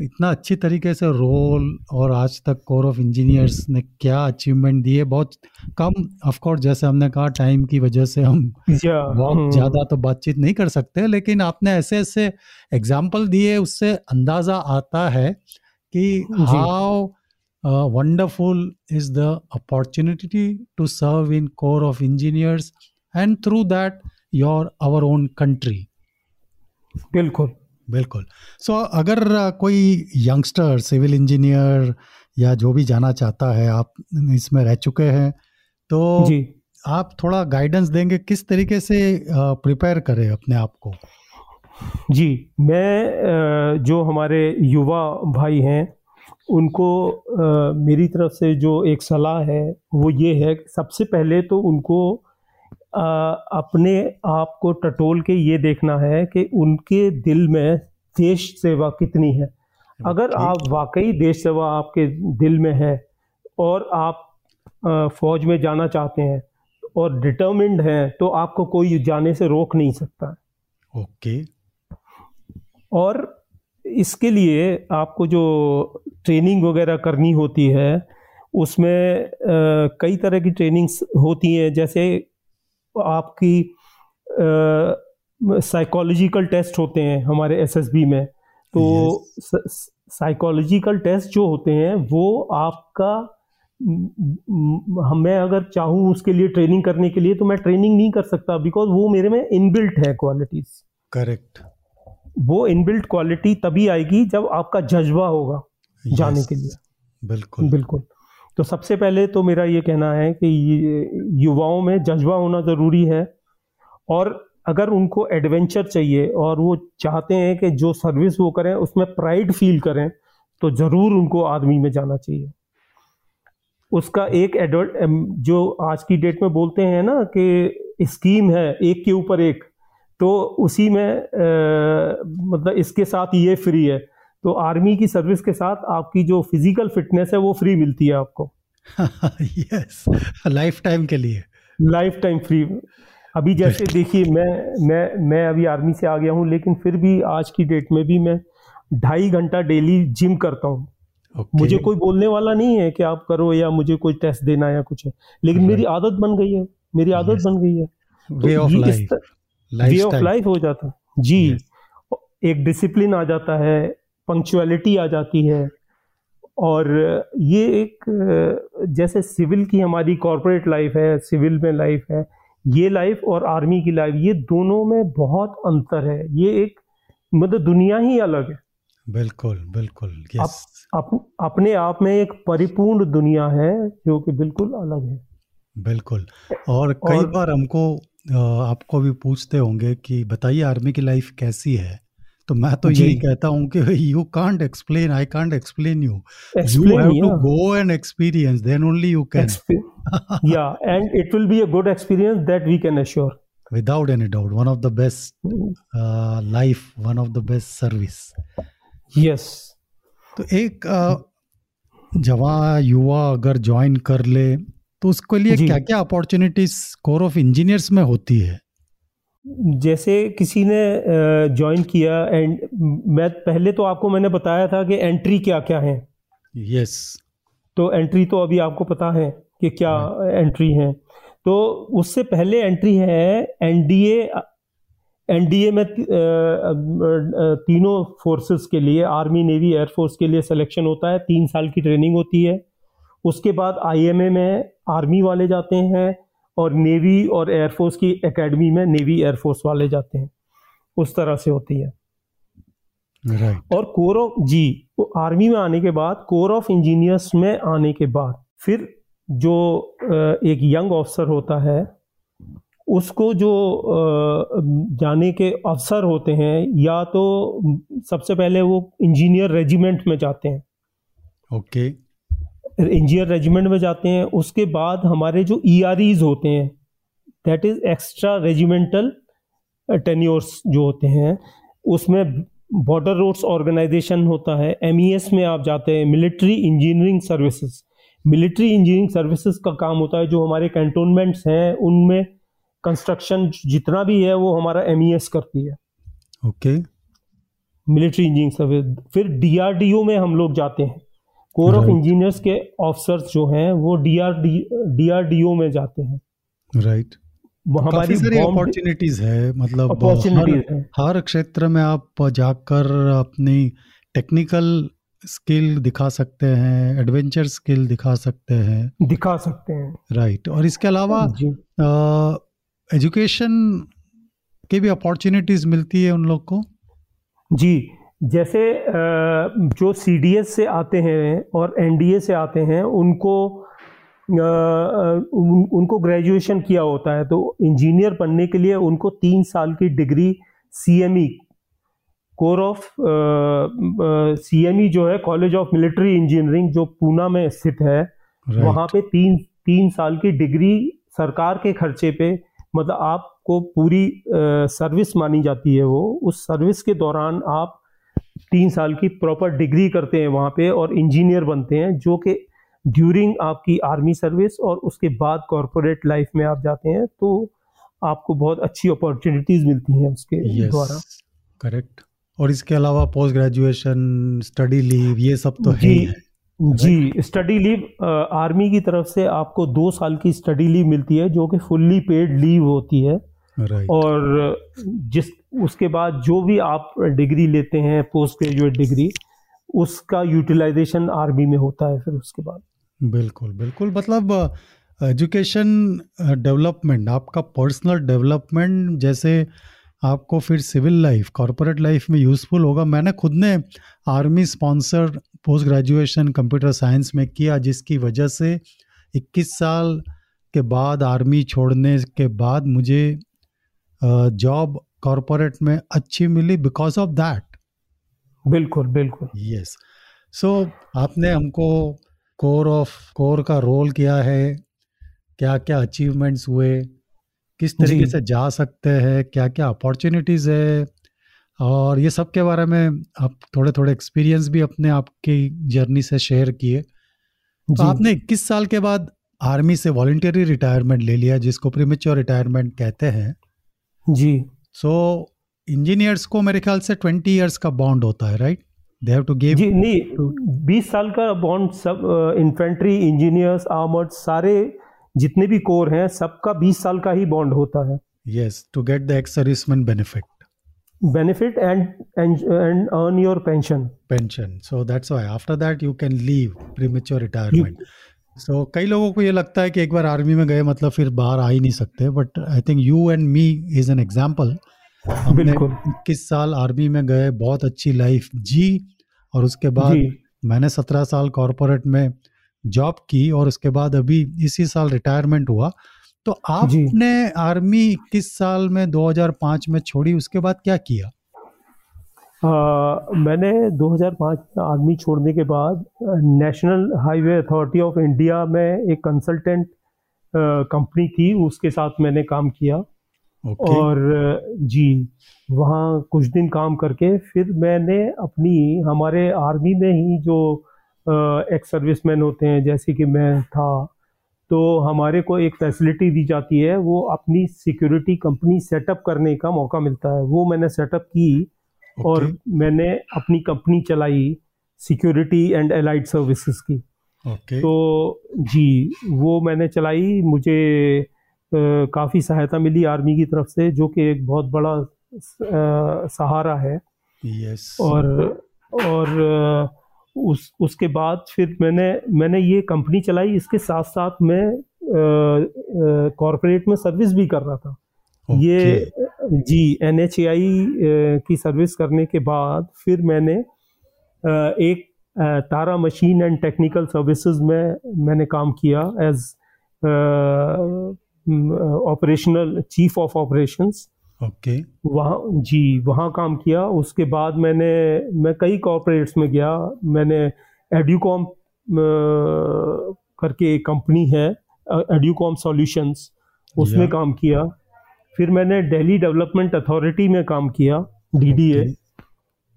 इतना अच्छी तरीके से रोल और आज तक कोर ऑफ़ इंजीनियर्स ने क्या अचीवमेंट दिए बहुत कम ऑफ़ कोर्स जैसे हमने कहा टाइम की वजह से हम बहुत हम्म। ज़्यादा तो बातचीत नहीं कर सकते लेकिन आपने ऐसे ऐसे एग्ज़ाम्पल दिए उससे अंदाज़ा आता है कि how wonderful is the opportunity to serve in corps of engineers and through that your our own country बिल्कुल। बिल्कुल। सो so, अगर कोई यंगस्टर सिविल इंजीनियर या जो भी जाना चाहता है आप इसमें रह चुके हैं तो जी। आप थोड़ा गाइडेंस देंगे किस तरीके से प्रिपेयर करें अपने आप को? जी मैं जो हमारे युवा भाई हैं उनको मेरी तरफ़ से जो एक सलाह है वो ये है सबसे पहले तो उनको अपने आप को टटोल के ये देखना है कि उनके दिल में देश सेवा कितनी है। अगर आप वाकई देश सेवा आपके दिल में है और आप फौज में जाना चाहते हैं और डिटर्मिंड हैं तो आपको कोई जाने से रोक नहीं सकता। ओके। और इसके लिए आपको जो ट्रेनिंग वगैरह करनी होती है उसमें कई तरह की ट्रेनिंग्स होती हैं जैसे आपकी साइकोलॉजिकल टेस्ट होते हैं हमारे एसएसबी में। तो साइकोलॉजिकल टेस्ट जो होते हैं वो आपका म- अगर चाहूँ उसके लिए ट्रेनिंग करने के लिए तो मैं ट्रेनिंग नहीं कर सकता बिकॉज़ वो मेरे में इनबिल्ट है क्वालिटीज करेक्ट वो इनबिल्ट क्वालिटी तभी आएगी जब आपका जज्बा होगा yes. जाने के लिए। बिल्कुल। बिल्कुल। तो सबसे पहले तो मेरा ये कहना है कि युवाओं में जज्बा होना ज़रूरी है और अगर उनको एडवेंचर चाहिए और वो चाहते हैं कि जो सर्विस वो करें उसमें प्राइड फील करें तो ज़रूर उनको आर्मी में जाना चाहिए। उसका एक एडवर्ट जो आज की डेट में बोलते हैं ना कि स्कीम है एक के ऊपर एक तो उसी में अ, मतलब इसके साथ ये फ्री है। तो आर्मी की सर्विस के साथ आपकी जो फ़िज़िकल फिटनेस है वो फ्री मिलती है आपको। यस लाइफ टाइम के लिए। लाइफ टाइम फ्री अभी जैसे देखिए मैं मैं मैं अभी आर्मी से आ गया हूँ लेकिन फिर भी आज की डेट में भी मैं ढाई घंटा डेली जिम करता हूँ। ओके मुझे कोई बोलने वाला नहीं है कि आप करो या मुझे कोई टेस्ट देना या कुछ है लेकिन मेरी आदत बन गई है मेरी आदत Yes. बन गई है। Way of life way of life हो जाता जी। एक डिसिप्लिन आ जाता है पंक्चुअलिटी आ जाती है। और ये एक जैसे सिविल की हमारी कॉरपोरेट लाइफ है सिविल में लाइफ है ये लाइफ और आर्मी की लाइफ ये दोनों में बहुत अंतर है। ये एक मतलब दुनिया ही अलग है। बिल्कुल बिल्कुल यस अप, अपने आप में एक परिपूर्ण दुनिया है जो कि बिल्कुल अलग है। बिल्कुल। और कई और- बार हमको आपको भी पूछते होंगे कि बताइए आर्मी की लाइफ कैसी है? तो मैं तो यही कहता हूँ कि you can't explain I can't explain you you have to go and experience then only you can yeah and it will be a good experience that we can assure without any doubt one of the best life one of the best service yes तो एक uh, जवा युवा अगर ज्वाइन कर ले तो उसके लिए क्या क्या अपॉर्चुनिटीज़ कोर ऑफ़ इंजीनियर्स में होती है? जैसे किसी ने ज्वाइन किया एंड मैं पहले तो आपको मैंने बताया था कि एंट्री क्या क्या है। Yes yes. तो एंट्री तो अभी आपको पता है कि क्या एंट्री है। तो उससे पहले एंट्री है एनडीए एनडीए में तीनों फोर्सेस के लिए आर्मी नेवी एयरफोर्स के लिए सिलेक्शन होता है। तीन साल की ट्रेनिंग होती है। उसके बाद आईएमए में आर्मी वाले जाते हैं। और नेवी और एयरफोर्स की एकेडमी में नेवी एयरफोर्स वाले जाते हैं। उस तरह से होती है। राइट और कोर ऑफ़ जी वो आर्मी में आने के बाद कोर ऑफ़ इंजीनियर्स में आने के बाद फिर जो एक यंग ऑफिसर होता है उसको जो जाने के अवसर होते हैं या तो सबसे पहले वो इंजीनियर रेजिमेंट में जाते हैं। ओके इंजीनियर रेजिमेंट में जाते हैं उसके बाद हमारे जो ई होते हैं that is extra regimental tenures जो होते हैं उसमें बॉर्डर रोड्स ऑर्गेनाइजेशन होता है एमईएस में आप जाते हैं military engineering services military engineering services का काम होता है जो हमारे कैंटोनमेंट्स हैं उनमें कंस्ट्रक्शन जितना भी है वो हमारा एमईएस करती है। ओके मिलिट्री इंजीनियरिंग सर्विस फिर डीआरडीओ में हम लोग जाते हैं। कोर ऑफ़ इंजीनियर्स के ऑफिसर्स जो हैं वो डीआरडी डीआरडीओ में जाते हैं। राइट काफ़ी हमारी सारी अपॉर्चुनिटीज़ है मतलब हर, हर क्षेत्र में आप जाकर अपनी टेक्निकल स्किल दिखा सकते हैं एडवेंचर स्किल दिखा सकते हैं। दिखा सकते हैं। राइट और इसके अलावा एजुकेशन की भी अपॉर्चुनिटीज़ मिलती है उन लोग को? जी। जैसे जो सीडीएस से आते हैं और एनडीए से आते हैं उनको उन, उनको ग्रेजुएशन किया होता है तो इंजीनियर बनने के लिए उनको तीन साल की degree CME corps of C M E जो है कॉलेज ऑफ़ मिलिट्री इंजीनियरिंग जो पूना में स्थित है Right. वहाँ पे तीन तीन साल की डिग्री सरकार के खर्चे पे मतलब आपको पूरी सर्विस मानी जाती है वो उस सर्विस के दौरान आप तीन साल की प्रॉपर डिग्री करते हैं वहाँ पे और इंजीनियर बनते हैं जो कि ड्यूरिंग आपकी आर्मी सर्विस और उसके बाद कॉरपोरेट लाइफ में आप जाते हैं तो आपको बहुत अच्छी अपॉर्चुनिटीज़ मिलती हैं उसके yes, द्वारा। करेक्ट और इसके अलावा पोस्ट ग्रेजुएशन स्टडी लीव ये सब तो जी है जी स्टडी लीव आर्मी की तरफ़ से आपको दो साल की स्टडी लीव मिलती है जो कि फुल्ली पेड लीव होती है। राइट और जिस उसके बाद जो भी आप डिग्री लेते हैं पोस्ट ग्रेजुएट डिग्री उसका यूटिलाइजेशन आर्मी में होता है फिर उसके बाद। बिल्कुल बिल्कुल। मतलब एजुकेशन डेवलपमेंट आपका पर्सनल डेवलपमेंट जैसे आपको फिर सिविल लाइफ कॉरपोरेट लाइफ में यूज़फुल होगा। मैंने खुद ने army sponsored post graduation computer science में किया जिसकी वजह से 21 साल के बाद आर्मी छोड़ने के बाद मुझे जॉब कॉरपोरेट में अच्छी मिली बिकॉज़ ऑफ़ दैट बिल्कुल बिल्कुल। यस सो आपने हमको कोर ऑफ़ कोर का रोल किया है क्या क्या अचीवमेंट्स हुए किस तरीके से जा सकते हैं क्या क्या अपॉर्चुनिटीज़ है और ये सब के बारे में आप थोड़े थोड़े एक्सपीरियंस भी अपने आपकी जर्नी से शेयर किए। तो आपने 21 साल के बाद आर्मी से वॉल्टियरी रिटायरमेंट ले लिया जिसको प्रीमेच्योर रिटायरमेंट कहते हैं। जी। सो इंजीनियर्स को मेरे ख्याल से 20 इयर्स का बॉन्ड होता है right they have to give जी नहीं बीस साल का बॉन्ड सब इन्फेंट्री इंजीनियर्स आर्मर्ड सारे जितने भी कोर हैं सबका बीस साल का ही बॉन्ड होता है। Yes to get the ex serviceman benefit benefit and and earn your pension pension so that's why after that you can leave premature retirement so so, कई लोगों को ये लगता है कि एक बार आर्मी में गए मतलब फिर बाहर आ ही नहीं सकते but I think you and me is an example हमने। इक्कीस साल आर्मी में गए बहुत अच्छी लाइफ जी और उसके बाद मैंने सत्रह साल कॉरपोरेट में जॉब की और उसके बाद अभी इसी साल रिटायरमेंट हुआ। तो आपने आर्मी इक्कीस साल में 2005 में छोड़ी उसके बाद क्या किया? आ, मैंने 2005 में आर्मी छोड़ने के बाद national highway authority of India में एक कंसल्टेंट कंपनी थी उसके साथ मैंने काम किया। ओके। और जी वहाँ कुछ दिन काम करके फिर मैंने अपनी हमारे आर्मी में ही जो एक्स सर्विस मैन होते हैं जैसे कि मैं था तो हमारे को एक फैसिलिटी दी जाती है वो अपनी सिक्योरिटी कंपनी सेटअप करने का मौका मिलता है। वो मैंने सेटअप की और मैंने अपनी कंपनी चलाई सिक्योरिटी एंड एलाइड सर्विसेज़ की। ओके तो जी वो मैंने चलाई मुझे काफ़ी सहायता मिली आर्मी की तरफ़ से जो कि एक बहुत बड़ा अ, सहारा है। यस और और उस उसके बाद फिर मैंने मैंने ये कंपनी चलाई इसके साथ साथ मैं कॉरपोरेट में सर्विस भी कर रहा था। ये जी एन की सर्विस करने के बाद फिर मैंने एक Tara machine and technical services में मैंने काम किया as operational chief of operations okay. वहाँ जी वहाँ काम किया। उसके बाद मैंने मैं कई कॉरपोरेट्स में गया। मैंने एड्यूकॉम करके एक कंपनी है एड्यूकॉम सॉल्यूशंस उसमें काम किया। फिर मैंने दिल्ली डेवलपमेंट अथॉरिटी में काम किया डीडीए Okay.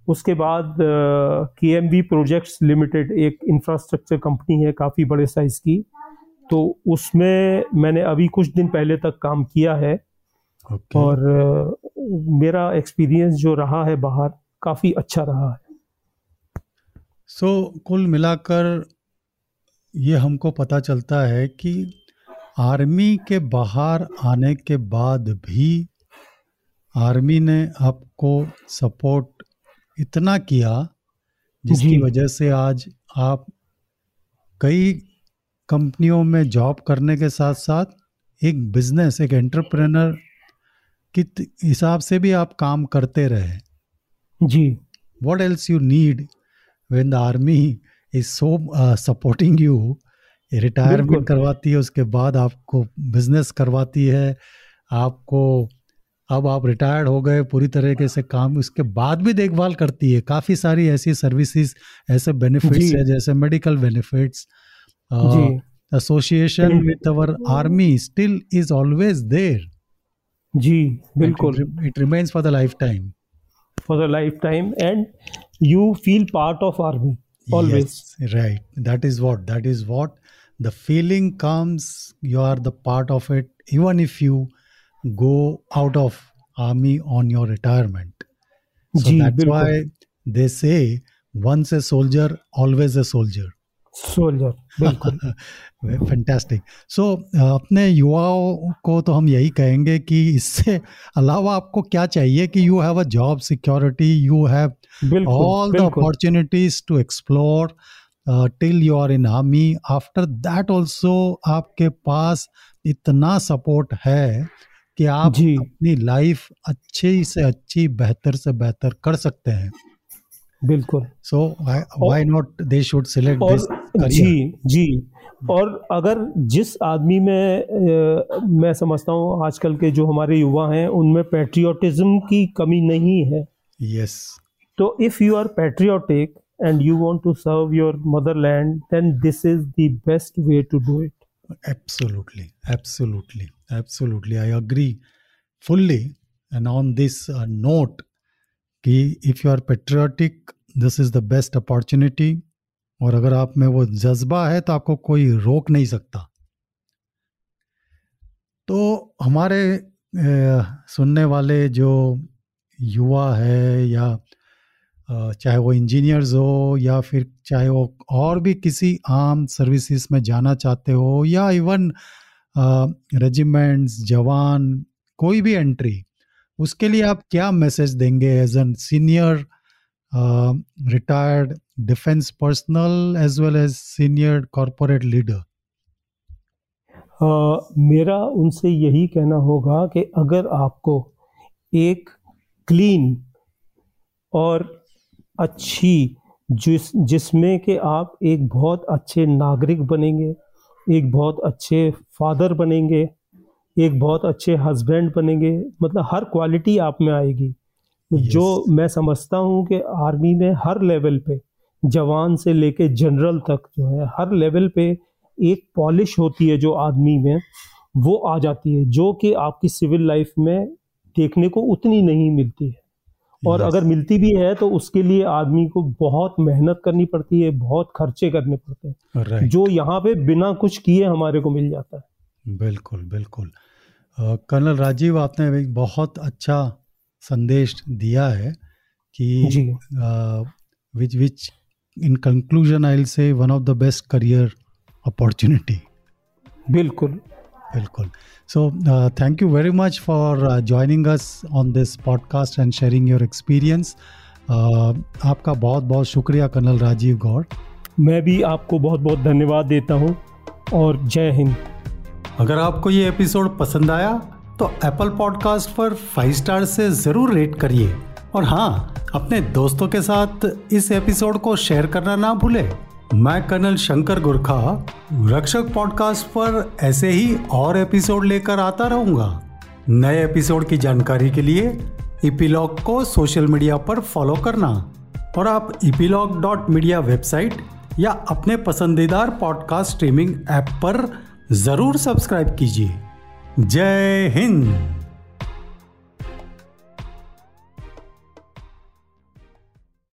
उसके बाद K M B projects limited एक इंफ्रास्ट्रक्चर कंपनी है काफ़ी बड़े साइज़ की। तो उसमें मैंने अभी कुछ दिन पहले तक काम किया है। ओके और अ, मेरा एक्सपीरियंस जो रहा है बाहर काफ़ी अच्छा रहा है। सो so, कुल मिलाकर ये हमको पता चलता है कि आर्मी के बाहर आने के बाद भी आर्मी ने आपको सपोर्ट इतना किया जिसकी वजह से आज आप कई कंपनियों में जॉब करने के साथ साथ एक बिज़नेस एक एंटरप्रेनर के हिसाब से भी आप काम करते रहे। जी। What else you need when the army is so supporting you? Retirement करवाती है उसके बाद आपको बिज़नेस करवाती है आपको अब आप रिटायर्ड हो गए पूरी तरीके से काम उसके बाद भी देखभाल करती है काफ़ी सारी ऐसी सर्विसेज़ ऐसे बेनिफिट्स है जैसे medical benefits association. With our army still is always there जी बिल्कुल it remains for the life time for the life time and you feel part of army always Yes, right. That is what. That is what. the feeling comes you are the part of it even if you go out of army on your retirement. So that's why they say once a soldier always a soldier. Soldier fantastic. So apne yuvao ko to hum yahi kahenge ki isse alawa aapko kya chahiye ki you have a job security you have all the opportunities to explore till you are in army after that also आपके पास इतना सपोर्ट है कि आप जी। अपनी लाइफ अच्छी से अच्छी बेहतर से बेहतर कर सकते हैं। बिल्कुल। So why not they should select this जी जी। और अगर जिस आदमी में आ, मैं समझता हूँ आजकल के जो हमारे युवा हैं उनमें पेट्रियोटिज्म की कमी नहीं है। Yes yes. तो if you are patriotic and you want to serve your motherland then this is the best way to do it absolutely absolutely absolutely. I agree fully. And on this uh, note कि if you are patriotic this is the best opportunity और अगर आप में वो जज्बा है तो आपको कोई रोक नहीं सकता। तो हमारे ए, सुनने वाले जो युवा है या चाहे वो इंजीनियर्स हो या फिर चाहे वो और भी किसी आम सर्विसेज़ में जाना चाहते हो या इवन रेजिमेंट्स जवान, कोई भी एंट्री उसके लिए आप क्या मैसेज देंगे as an senior retired defence personnel as well as senior corporate leader मेरा उनसे यही कहना होगा कि अगर आपको एक क्लीन और अच्छी जिस जिसमें कि आप एक बहुत अच्छे नागरिक बनेंगे एक बहुत अच्छे फादर बनेंगे एक बहुत अच्छे हस्बैंड बनेंगे मतलब हर क्वालिटी आप में आएगी yes. जो मैं समझता हूँ कि आर्मी में हर लेवल पे जवान से लेके जनरल तक जो है हर लेवल पे एक पॉलिश होती है जो आदमी में वो आ जाती है जो कि आपकी सिविल लाइफ में देखने को उतनी नहीं मिलती है और. अगर मिलती भी है तो उसके लिए आदमी को बहुत मेहनत करनी पड़ती है बहुत खर्चे करने पड़ते हैं. जो यहाँ पे बिना कुछ किए हमारे को मिल जाता है। बिल्कुल बिल्कुल। कर्नल राजीव आपने एक बहुत अच्छा संदेश दिया है कि विच विच in conclusion I say one of the best career opportunity बिल्कुल। बिल्कुल। So thank you very much for joining us on this podcast and sharing your experience आपका बहुत बहुत शुक्रिया कर्नल राजीव गौड़ मैं भी आपको बहुत बहुत धन्यवाद देता हूँ और जय हिंद। अगर आपको ये एपिसोड पसंद आया तो एप्पल पॉडकास्ट पर फाइव स्टार से ज़रूर रेट करिए। और हाँ अपने दोस्तों के साथ इस एपिसोड को शेयर करना ना भूलें। मैं कर्नल शंकर गुरखा, रक्षक पॉडकास्ट पर ऐसे ही और एपिसोड लेकर आता रहूँगा। नए एपिसोड की जानकारी के लिए इपीलॉग को सोशल मीडिया पर फॉलो करना और आप इपीलॉग डॉट मीडिया वेबसाइट या अपने पसंदीदार पॉडकास्ट स्ट्रीमिंग ऐप पर ज़रूर सब्सक्राइब कीजिए। जय हिंद!